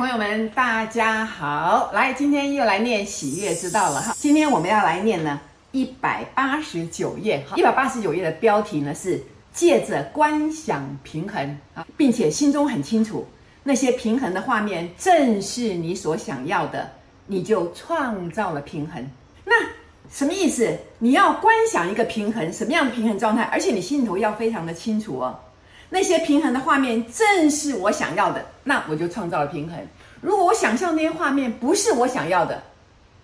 朋友们，大家好！来，今天又来念喜悦之道了哈。今天我们要来念呢一百八十九页，一百八十九页的标题呢是借着观想平衡啊，并且心中很清楚，那些平衡的画面正是你所想要的，你就创造了平衡。那什么意思？你要观想一个平衡，什么样的平衡状态？而且你心头要非常的清楚哦。那些平衡的画面正是我想要的，那我就创造了平衡。如果我想象那些画面不是我想要的，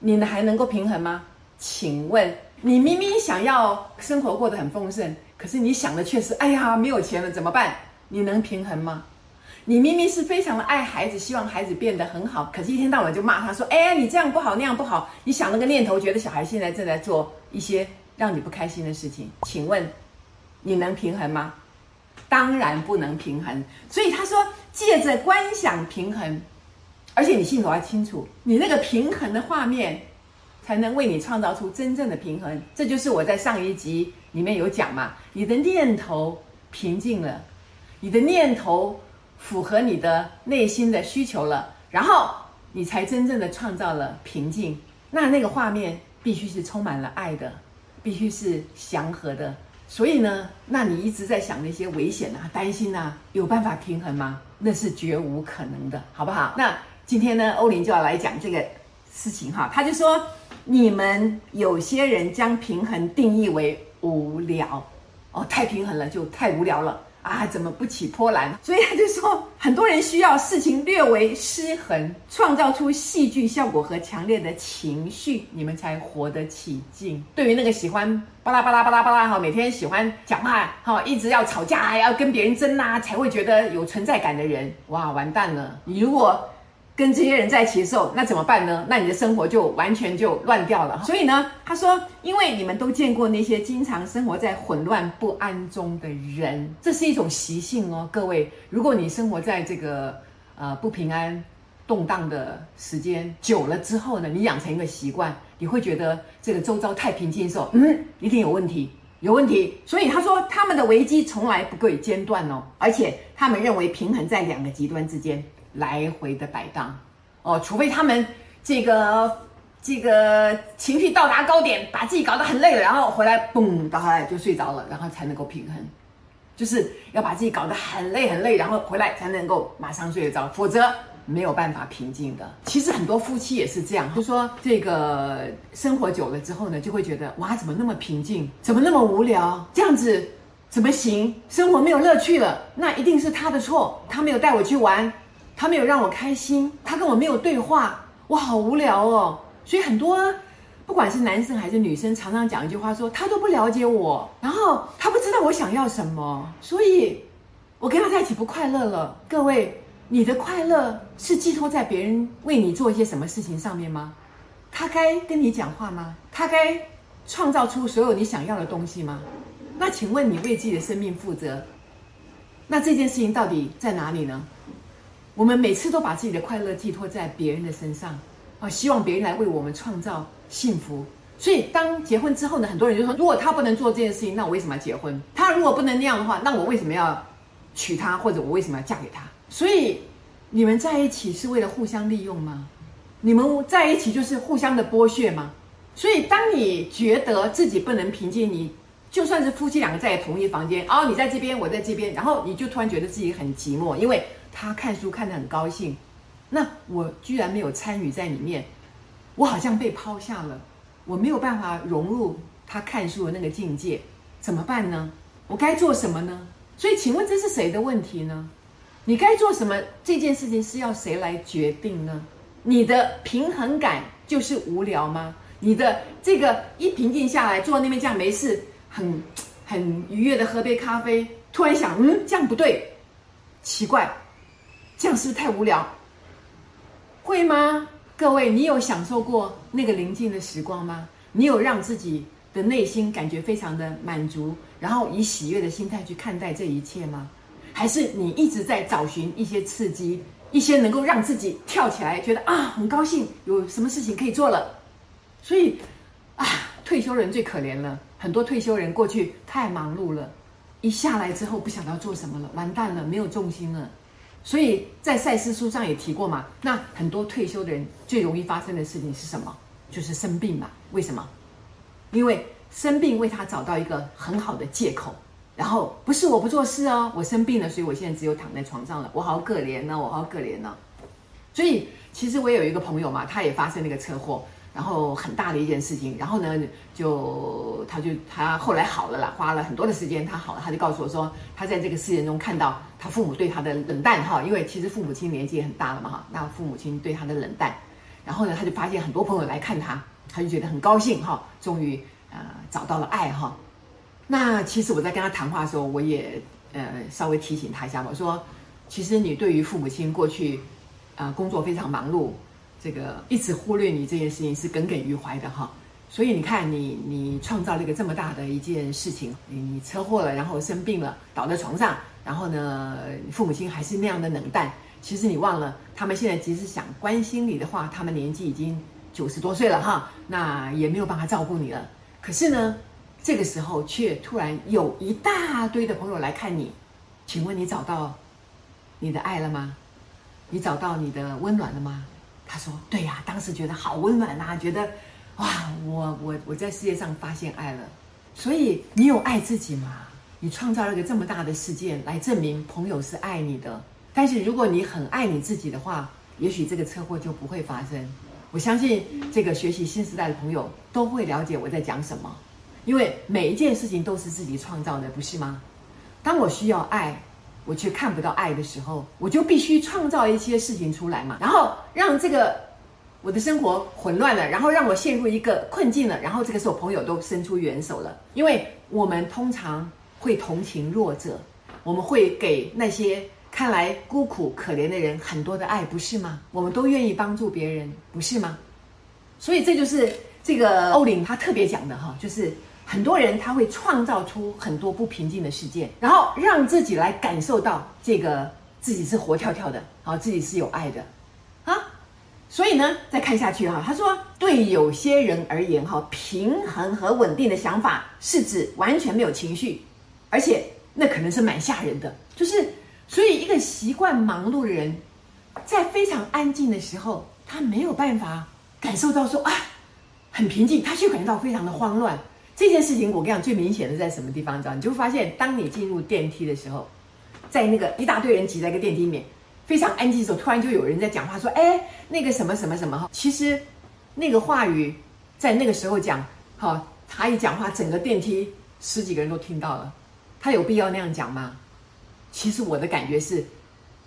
你呢还能够平衡吗？请问你明明想要生活过得很丰盛，可是你想的却是哎呀没有钱了怎么办？你能平衡吗？你明明是非常的爱孩子，希望孩子变得很好，可是一天到晚就骂他说：“哎呀你这样不好那样不好。”你想了个念头，觉得小孩现在正在做一些让你不开心的事情，请问你能平衡吗？当然不能平衡，所以他说，借着观想平衡，而且你心头要清楚，你那个平衡的画面，才能为你创造出真正的平衡。这就是我在上一集里面有讲嘛，你的念头平静了，你的念头符合你的内心的需求了，然后你才真正的创造了平静。那那个画面必须是充满了爱的，必须是祥和的。所以呢，那你一直在想那些危险啊、担心啊，有办法平衡吗？那是绝无可能的，好不好？那今天呢，欧林就要来讲这个事情哈。他就说，你们有些人将平衡定义为无聊，哦，太平衡了就太无聊了。啊，怎么不起波澜？所以他就说，很多人需要事情略微失衡，创造出戏剧效果和强烈的情绪，你们才活得起劲。对于那个喜欢巴拉巴拉巴拉巴拉哈，每天喜欢讲话哈，一直要吵架，要跟别人争啊，才会觉得有存在感的人，哇，完蛋了！你如果跟这些人在一起的时候，那怎么办呢？那你的生活就完全就乱掉了。所以呢，他说，因为你们都见过那些经常生活在混乱不安中的人，这是一种习性哦。各位，如果你生活在这个呃不平安、动荡的时间久了之后呢，你养成一个习惯，你会觉得这个周遭太平静的时候，嗯，一定有问题，有问题。所以他说，他们的危机从来不会间断哦，而且他们认为平衡在两个极端之间。来回的摆荡，哦，除非他们这个这个情绪到达高点，把自己搞得很累了，然后回来嘣倒下来就睡着了，然后才能够平衡。就是要把自己搞得很累很累，然后回来才能够马上睡得着，否则没有办法平静的。其实很多夫妻也是这样，就说这个生活久了之后呢，就会觉得哇，怎么那么平静，怎么那么无聊，这样子怎么行？生活没有乐趣了，那一定是他的错，他没有带我去玩。他没有让我开心，他跟我没有对话，我好无聊哦。所以很多，不管是男生还是女生，常常讲一句话说，他都不了解我，然后他不知道我想要什么，所以我跟他在一起不快乐了。各位，你的快乐是寄托在别人为你做一些什么事情上面吗？他该跟你讲话吗？他该创造出所有你想要的东西吗？那请问你为自己的生命负责，那这件事情到底在哪里呢？我们每次都把自己的快乐寄托在别人的身上，啊，希望别人来为我们创造幸福。所以，当结婚之后呢，很多人就说：如果他不能做这件事情，那我为什么要结婚？他如果不能那样的话，那我为什么要娶她，或者我为什么要嫁给他？所以，你们在一起是为了互相利用吗？你们在一起就是互相的剥削吗？所以，当你觉得自己不能凭借，你就算是夫妻两个在同一房间，哦，你在这边，我在这边，然后你就突然觉得自己很寂寞，因为。他看书看得很高兴，那我居然没有参与在里面，我好像被抛下了，我没有办法融入他看书的那个境界，怎么办呢？我该做什么呢？所以，请问这是谁的问题呢？你该做什么？这件事情是要谁来决定呢？你的平衡感就是无聊吗？你的这个一平静下来，坐在那边这样没事，很很愉悦的喝杯咖啡，突然想，嗯，这样不对，奇怪。这样是不是太无聊？会吗？各位，你有享受过那个宁静的时光吗？你有让自己的内心感觉非常的满足，然后以喜悦的心态去看待这一切吗？还是你一直在找寻一些刺激，一些能够让自己跳起来，觉得啊很高兴，有什么事情可以做了？所以啊，退休人最可怜了。很多退休人过去太忙碌了，一下来之后不想到做什么了，完蛋了，没有重心了。所以在赛斯书上也提过嘛，那很多退休的人最容易发生的事情是什么？就是生病嘛。为什么？因为生病为他找到一个很好的借口。然后不是我不做事哦，我生病了，所以我现在只有躺在床上了，我好可怜呢，我好可怜呢。所以其实我有一个朋友嘛，他也发生那个车祸，然后很大的一件事情，然后呢，就他就他后来好了啦，花了很多的时间，他好了，他就告诉我说，他在这个事件中看到他父母对他的冷淡哈，因为其实父母亲年纪也很大了嘛哈，那父母亲对他的冷淡，然后呢，他就发现很多朋友来看他，他就觉得很高兴哈，终于呃找到了爱哈。那其实我在跟他谈话的时候，我也呃稍微提醒他一下，我说，其实你对于父母亲过去，啊、呃、工作非常忙碌，这个一直忽略你这件事情是耿耿于怀的哈。所以你看你，你创造了一个这么大的一件事情，你你车祸了，然后生病了，倒在床上，然后呢，父母亲还是那样的冷淡。其实你忘了，他们现在即使想关心你的话，他们年纪已经九十多岁了哈，那也没有办法照顾你了。可是呢，这个时候，却突然有一大堆的朋友来看你，请问你找到你的爱了吗？你找到你的温暖了吗？他说：“对呀，当时觉得好温暖呐，觉得哇，我我我在世界上发现爱了。所以你有爱自己吗？你创造了一个这么大的事件来证明朋友是爱你的。但是如果你很爱你自己的话，也许这个车祸就不会发生。我相信这个学习新时代的朋友都会了解我在讲什么。”因为每一件事情都是自己创造的，不是吗？当我需要爱，我却看不到爱的时候，我就必须创造一些事情出来嘛，然后让这个我的生活混乱了，然后让我陷入一个困境了，然后这个时候朋友都伸出援手了，因为我们通常会同情弱者，我们会给那些看来孤苦可怜的人很多的爱，不是吗？我们都愿意帮助别人，不是吗？所以这就是这个欧林他特别讲的哈，就是。很多人他会创造出很多不平静的事件，然后让自己来感受到这个自己是活跳跳的，好，自己是有爱的，啊，所以呢，再看下去哈，他说，对有些人而言哈，平衡和稳定的想法是指完全没有情绪，而且那可能是蛮吓人的，就是所以一个习惯忙碌的人，在非常安静的时候，他没有办法感受到说啊很平静，他就感觉到非常的慌乱。这件事情我跟你讲，最明显的在什么地方？你知道？你就会发现，当你进入电梯的时候，在那个一大堆人挤在一个电梯里面，非常安静的时候，突然就有人在讲话，说：“哎，那个什么什么什么哈。”其实，那个话语在那个时候讲，好，他一讲话，整个电梯十几个人都听到了。他有必要那样讲吗？其实我的感觉是，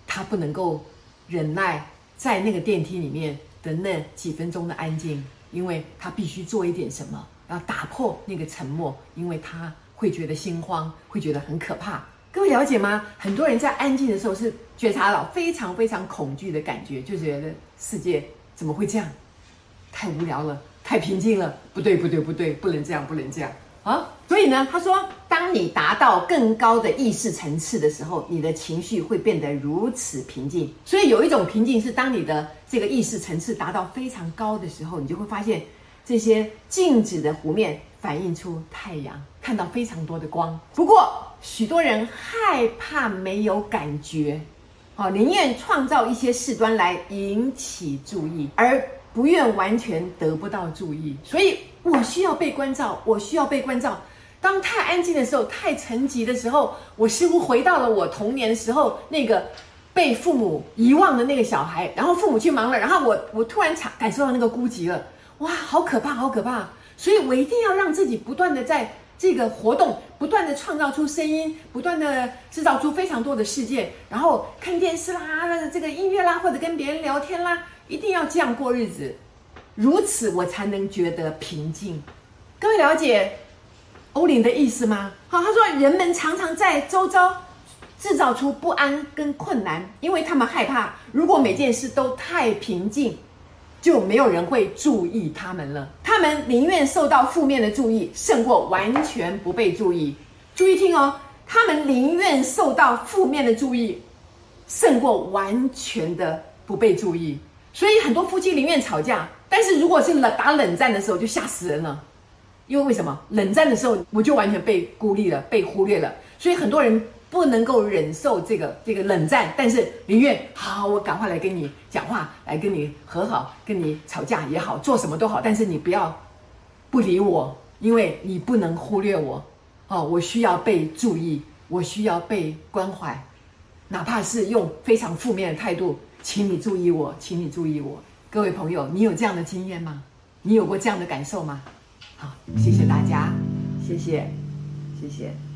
他不能够忍耐在那个电梯里面的那几分钟的安静，因为他必须做一点什么。要打破那个沉默，因为他会觉得心慌，会觉得很可怕。各位了解吗？很多人在安静的时候是觉察到非常非常恐惧的感觉，就觉得世界怎么会这样？太无聊了，太平静了。不对，不对，不对，不能这样，不能这样啊！所以呢，他说，当你达到更高的意识层次的时候，你的情绪会变得如此平静。所以有一种平静是，当你的这个意识层次达到非常高的时候，你就会发现。这些静止的湖面反映出太阳，看到非常多的光。不过，许多人害怕没有感觉，好，宁愿创造一些事端来引起注意，而不愿完全得不到注意。所以我需要被关照，我需要被关照。当太安静的时候，太沉寂的时候，我似乎回到了我童年时候那个被父母遗忘的那个小孩。然后父母去忙了，然后我我突然感感受到那个孤寂了。哇，好可怕，好可怕！所以我一定要让自己不断的在这个活动，不断的创造出声音，不断的制造出非常多的事件，然后看电视啦，这个音乐啦，或者跟别人聊天啦，一定要这样过日子，如此我才能觉得平静。各位了解欧林的意思吗？好，他说人们常常在周遭制造出不安跟困难，因为他们害怕，如果每件事都太平静。就没有人会注意他们了。他们宁愿受到负面的注意，胜过完全不被注意。注意听哦，他们宁愿受到负面的注意，胜过完全的不被注意。所以很多夫妻宁愿吵架，但是如果是冷打冷战的时候，就吓死人了。因为为什么？冷战的时候我就完全被孤立了，被忽略了。所以很多人不能够忍受这个这个冷战，但是宁愿好，我赶快来跟你讲话，来跟你和好，跟你吵架也好，做什么都好，但是你不要不理我，因为你不能忽略我哦，我需要被注意，我需要被关怀，哪怕是用非常负面的态度，请你注意我，请你注意我。各位朋友，你有这样的经验吗？你有过这样的感受吗？好，谢谢大家，谢谢，谢谢。